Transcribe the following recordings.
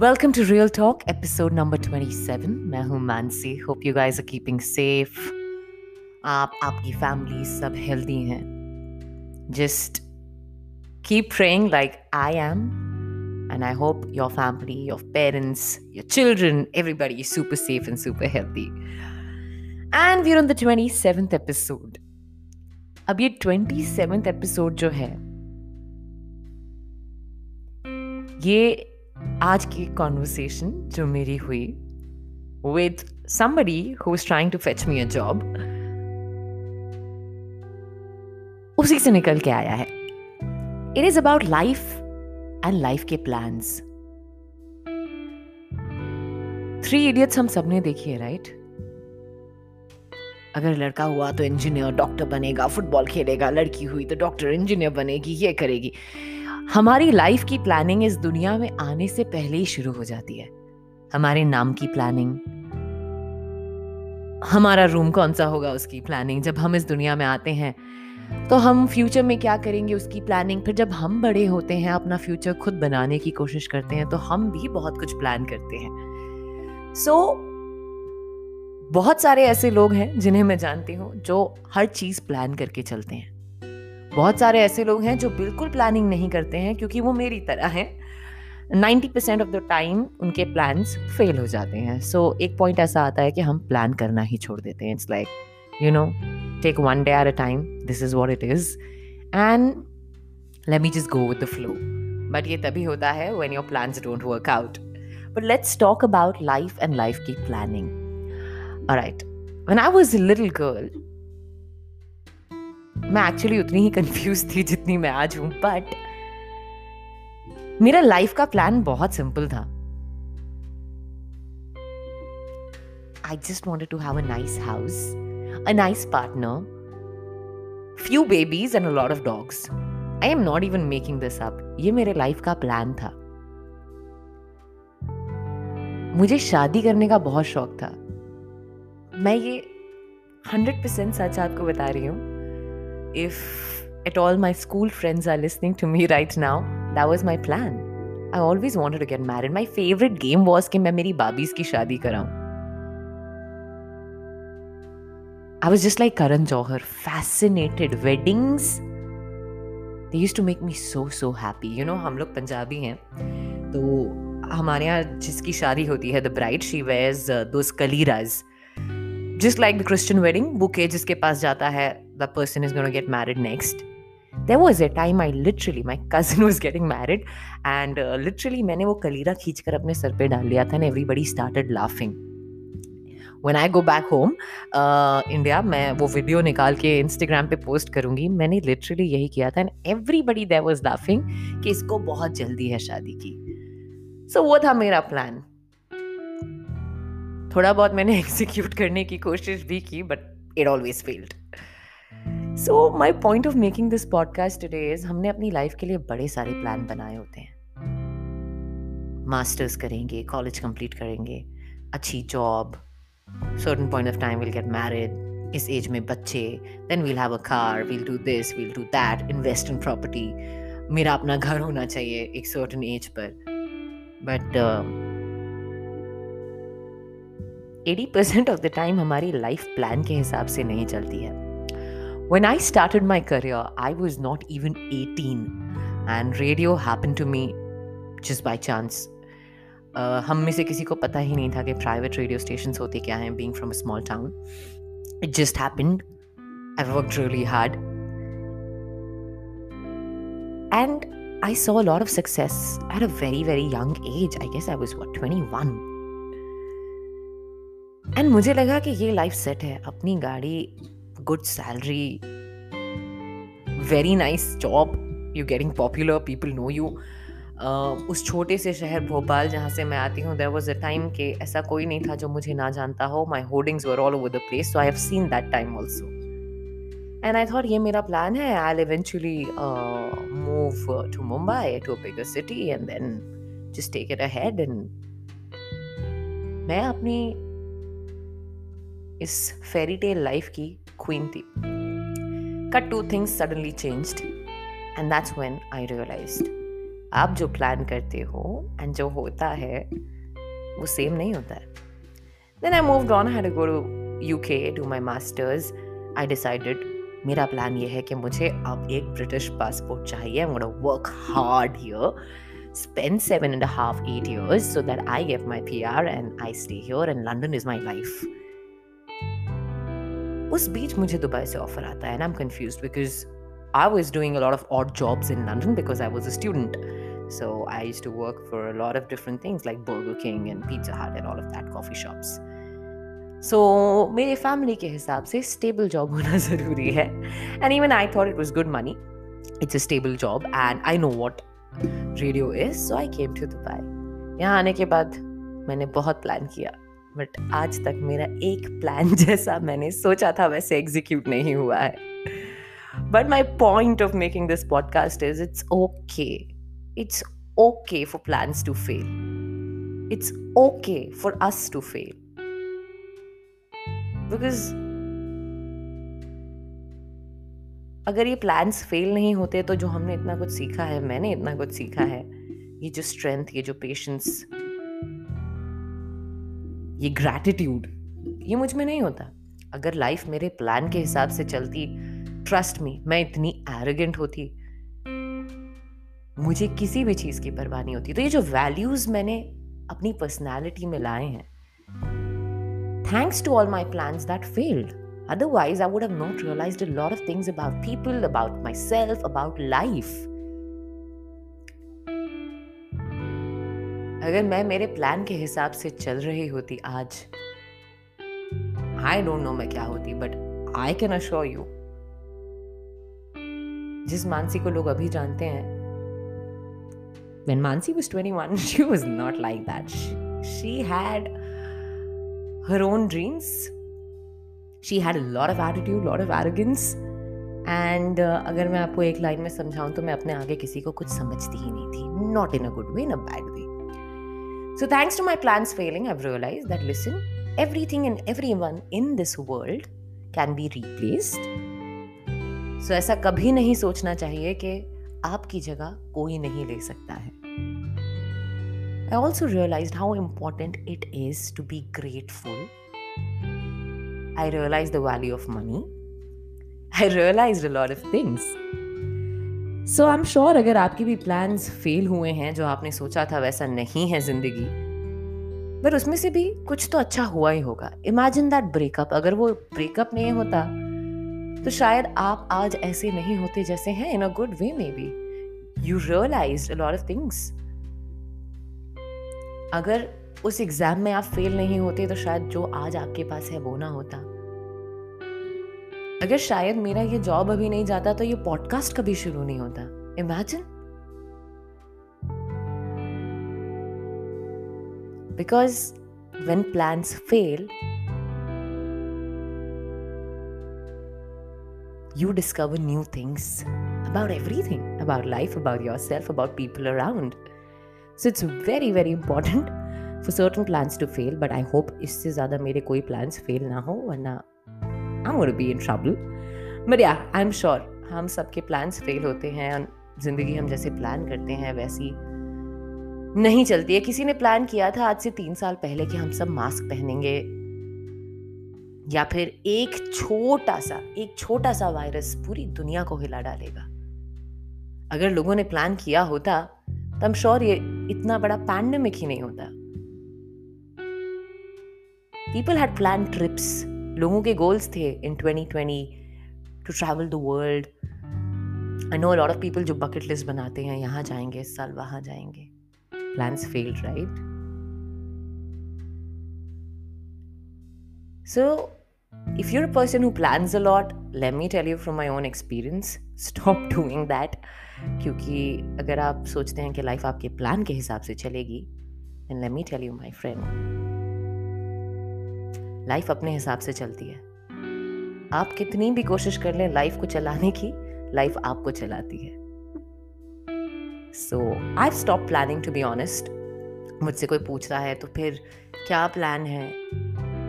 Welcome to Real Talk, episode number 27. मैं हूँ Mansi hope you guys are keeping safe आप आपकी family सब हेल्दी हैं just keep praying like I am. And I hope your family, your parents, your children, everybody is super safe and super healthy. And we're on the 27th episode. अब ये 27th episode जो है ये आज की conversation जो मेरी हुई with somebody who was trying to fetch me a job, उसी से निकल के आया है। It is about life and life के plans. थ्री इडियट्स हम सबने देखी है राइट अगर लड़का हुआ तो इंजीनियर डॉक्टर बनेगा फुटबॉल खेलेगा, लड़की हुई तो डॉक्टर इंजीनियर बनेगी, ये करेगी। हमारी लाइफ की प्लानिंग इस दुनिया में आने से पहले ही शुरू हो जाती है। हमारे नाम की प्लानिंग हमारा रूम कौन सा होगा उसकी प्लानिंग जब हम इस दुनिया में आते हैं तो हम फ्यूचर में क्या करेंगे उसकी प्लानिंग फिर जब हम बड़े होते हैं अपना फ्यूचर खुद बनाने की कोशिश करते हैं तो हम भी बहुत कुछ प्लान करते हैं। सो so, बहुत सारे ऐसे लोग हैं जिन्हें मैं जानती हूँ जो हर चीज़ प्लान करके चलते हैं। बहुत सारे ऐसे लोग हैं जो बिल्कुल प्लानिंग नहीं करते हैं क्योंकि वो मेरी तरह हैं। Ninety percent of the time उनके प्लान फेल हो जाते हैं। सो so, एक पॉइंट ऐसा आता है कि हम प्लान करना ही छोड़ देते हैं। It's like you know take one day or a time this is what it is and let me go with the flow but ये तभी होता है when your plan don't work out but let's talk about life and life की planning right when I was little girl मैं actually उतनी ही confuse थी जितनी मैं आज हूँ बट मेरा लाइफ का प्लान बहुत सिंपल था I just wanted to have a nice house a nice partner, few babies, and a lot of dogs. I am not even making this up. ये मेरे लाइफ का प्लान था मुझे शादी करने का बहुत शौक था मैं ये हंड्रेड परसेंट सच आपको बता रही हूँ if at all my school friends are listening to me right now that was my plan I always wanted to get married my favourite game was कि मैं मेरी बाबीज की शादी कराऊँ I was just like Karan Johar, fascinated. Weddings, they used to make me so so happy. You know, हम लोग पंजाबी हैं तो हमारे यहाँ जिसकी शादी होती है the bride she wears those कलीराज just like the Christian wedding, bouquet जिसके पास जाता है the person is going to get married next. There was a time I literally, my cousin was getting married and uh, literally मैंने वो कलीरा खींच कर अपने sir पे डाल लिया था and everybody started laughing. When I go back home India मैं वो वीडियो निकाल के इंस्टाग्राम पे पोस्ट करूँगी मैंने लिटरली यही किया था and everybody there was laughing कि इसको बहुत जल्दी है शादी की सो so, वो था मेरा प्लान थोड़ा बहुत मैंने एग्जीक्यूट करने की कोशिश भी की but it always failed so my point of making this podcast today is हमने अपनी लाइफ के लिए बड़े सारे प्लान बनाए होते हैं। मास्टर्स करेंगे कॉलेज कंप्लीट करेंगे, अच्छी job certain point of time we'll get married, इस एज में बच्चे then we'll have a car we'll do this we'll do that invest in property मेरा अपना घर होना चाहिए एक सर्टन एज पर। But eighty percent of the time हमारी लाइफ प्लान के हिसाब से नहीं चलती है। When I started my career, I was not even 18, and radio happened to me just by chance. हम में से किसी को पता ही नहीं था कि प्राइवेट रेडियो स्टेशन होते क्या हैं being from a small town it just happened I work really hard and I saw a lot of success at a very, very young age. I guess I was what, 21. And मुझे लगा कि ये life set है अपनी गाड़ी good salary very nice job you getting popular people know you उस छोटे से शहर भोपाल जहाँ से मैं आती हूँ देर वॉज़ अ टाइम के ऐसा कोई नहीं था जो मुझे ना जानता हो। My hoardings were all over the place so I have seen that time also and I thought ये मेरा प्लान है. I will eventually move to Mumbai to bigger city and then just take it ahead and मैं अपनी इस fairy tale life की queen थी। Cut to things suddenly changed and that's when I realised आप जो plan करते हो and जो होता है वो सेम नहीं होता है। Then I move on had go to UK to my masters I decided मेरा प्लान ये है कि मुझे अब एक ब्रिटिश पासपोर्ट चाहिए। I work hard here spend seven and a half, eight years so that I get my PR and I stay here and London is my life. उस बीच मुझे दुबई से ऑफ़र आता है and I am confuse because I was doing a lot of odd jobs in London because I was a student so I use to work for a lot of different things like Burger King and Pizza Hut and all of that coffee shops सो मेरे family के हिसाब से stable job होना ज़रूरी है. And even I thought it was good money it's a stable job and I know what radio is so I came to Dubai यहाँ आने के बाद मैंने बहुत प्लान किया. बट आज तक मेरा एक प्लान जैसा मैंने सोचा था वैसे एग्जीक्यूट नहीं हुआ है। But my point of making this podcast is it's okay it's okay for plans to fail it's okay for us to fail because अगर ये प्लान्स फेल नहीं होते तो जो हमने इतना कुछ सीखा है, मैंने इतना कुछ सीखा है, ये जो स्ट्रेंथ ये जो पेशेंस ये ग्रैटिट्यूड ये मुझमें नहीं होता। अगर लाइफ मेरे प्लान के हिसाब से चलती ट्रस्ट मी मैं इतनी एरोगेंट होती। मुझे किसी भी चीज़ की परवाह नहीं होती। तो ये जो वैल्यूज़ मैंने अपनी पर्सनालिटी में लाए हैं thanks to all my plan that failed Otherwise, I would have not realized a lot of things about people, about myself, about life. अगर मैं मेरे प्लान के हिसाब से चल रही होती आज आई डोंट नो मैं क्या होती but I can assure you जिस मानसी को लोग अभी जानते हैं when Mansi was 21, she was not like that. She, she had her own dreams, she had lot of attitude lot of arrogance and अगर मैं आपको एक लाइन में समझाऊं तो मैं अपने आगे किसी को कुछ समझती ही नहीं थी. Not in a good way in a bad Way so thanks to my plans failing I realise that listen everything and everyone in this world can be replaced. So ऐसा कभी नहीं सोचना चाहिए कि आपकी जगह कोई नहीं ले सकता है I also realized how important it is to be grateful I realized the value of money. I realized a lot of things. So I am sure अगर आपके भी प्लान्स फेल हुए हैं, जो आपने सोचा था वैसा नहीं है ज़िंदगी, पर उसमें से भी कुछ तो अच्छा हुआ ही होगा। इमेजिन दैट ब्रेकअप अगर वो ब्रेकअप नहीं होता तो शायद आप आज ऐसे नहीं होते जैसे हैं in a good way maybe you realise lot of things अगर उस एग्ज़ाम में आप फेल नहीं होते तो शायद जो आज आपके पास है वो ना होता। अगर शायद मेरा ये जॉब अभी नहीं जाता तो ये पॉडकास्ट कभी शुरू नहीं होता। Imagine because when plan fail you discover new things about everything about life about yourself about people around so it's very very important for certain plan to fail but I hope इससे ज़्यादा मेरे कोई plan fail ना हो, वरना I'm going to be in trouble. But yeah, I'm sure हम सबके plans fail होते हैं ज़िंदगी हम जैसे प्लान करते हैं, वैसी नहीं चलती है। किसी ने प्लान किया था आज से तीन साल पहले कि हम सब मास्क पहनेंगे? या फिर एक छोटा सा, एक छोटा सा वायरस पूरी दुनिया को हिला डालेगा? अगर लोगों ने प्लान किया होता तो हम श्योर ये इतना बड़ा पैंडमिक ही नहीं होता। पीपल हैड प्लान ट्रिप्स लोगों के गोल्स थे in 2020 to travel the world I know lot of people जो बकेट लिस्ट बनाते हैं, यहाँ जाएँगे, इस साल वहाँ जाएँगे. Plans failed right so if you're a person who plans a lot, let me tell you from my own experience, stop क्योंकि अगर आप सोचते हैं कि लाइफ आपके प्लान के हिसाब से चलेगी and let me tell you my friend life अपने हिसाब से चलती है। आप कितनी भी कोशिश कर लें लाइफ को चलाने की लाइफ आपको चलाती है। So I stop planning to be honest मुझसे कोई पूछ रहा है तो फिर क्या प्लान है?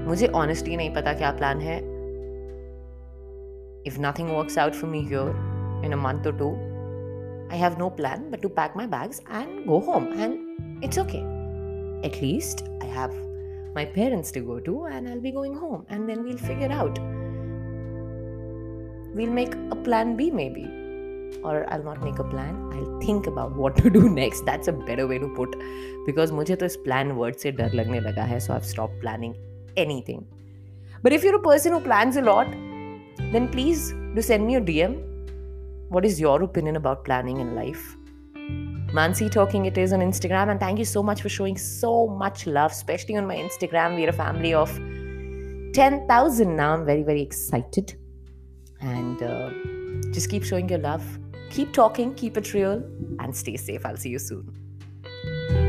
मुझे ऑनेस्टली नहीं पता क्या प्लान है। If nothing works out for me here in a month or two I have no plan but to pack my bags and go home and it's okay at least I have my parents to go to, and I'll be going home, and then we'll figure out. We'll make a plan B maybe. Or I'll not make a plan. I'll think about what to do next. That's a better way to put because मुझे तो इस plan word से डर लगने लगा है so I've stopped planning anything. But if you're a person who plans a lot, then please do send me a DM. What is your opinion about planning in life? Mansi Talking it is on Instagram, and thank you so much for showing so much love, especially on my Instagram. We're a family of 10,000 now. I'm very, very excited. And uh, just keep showing your love, keep talking, keep it real, and stay safe. I'll see you soon.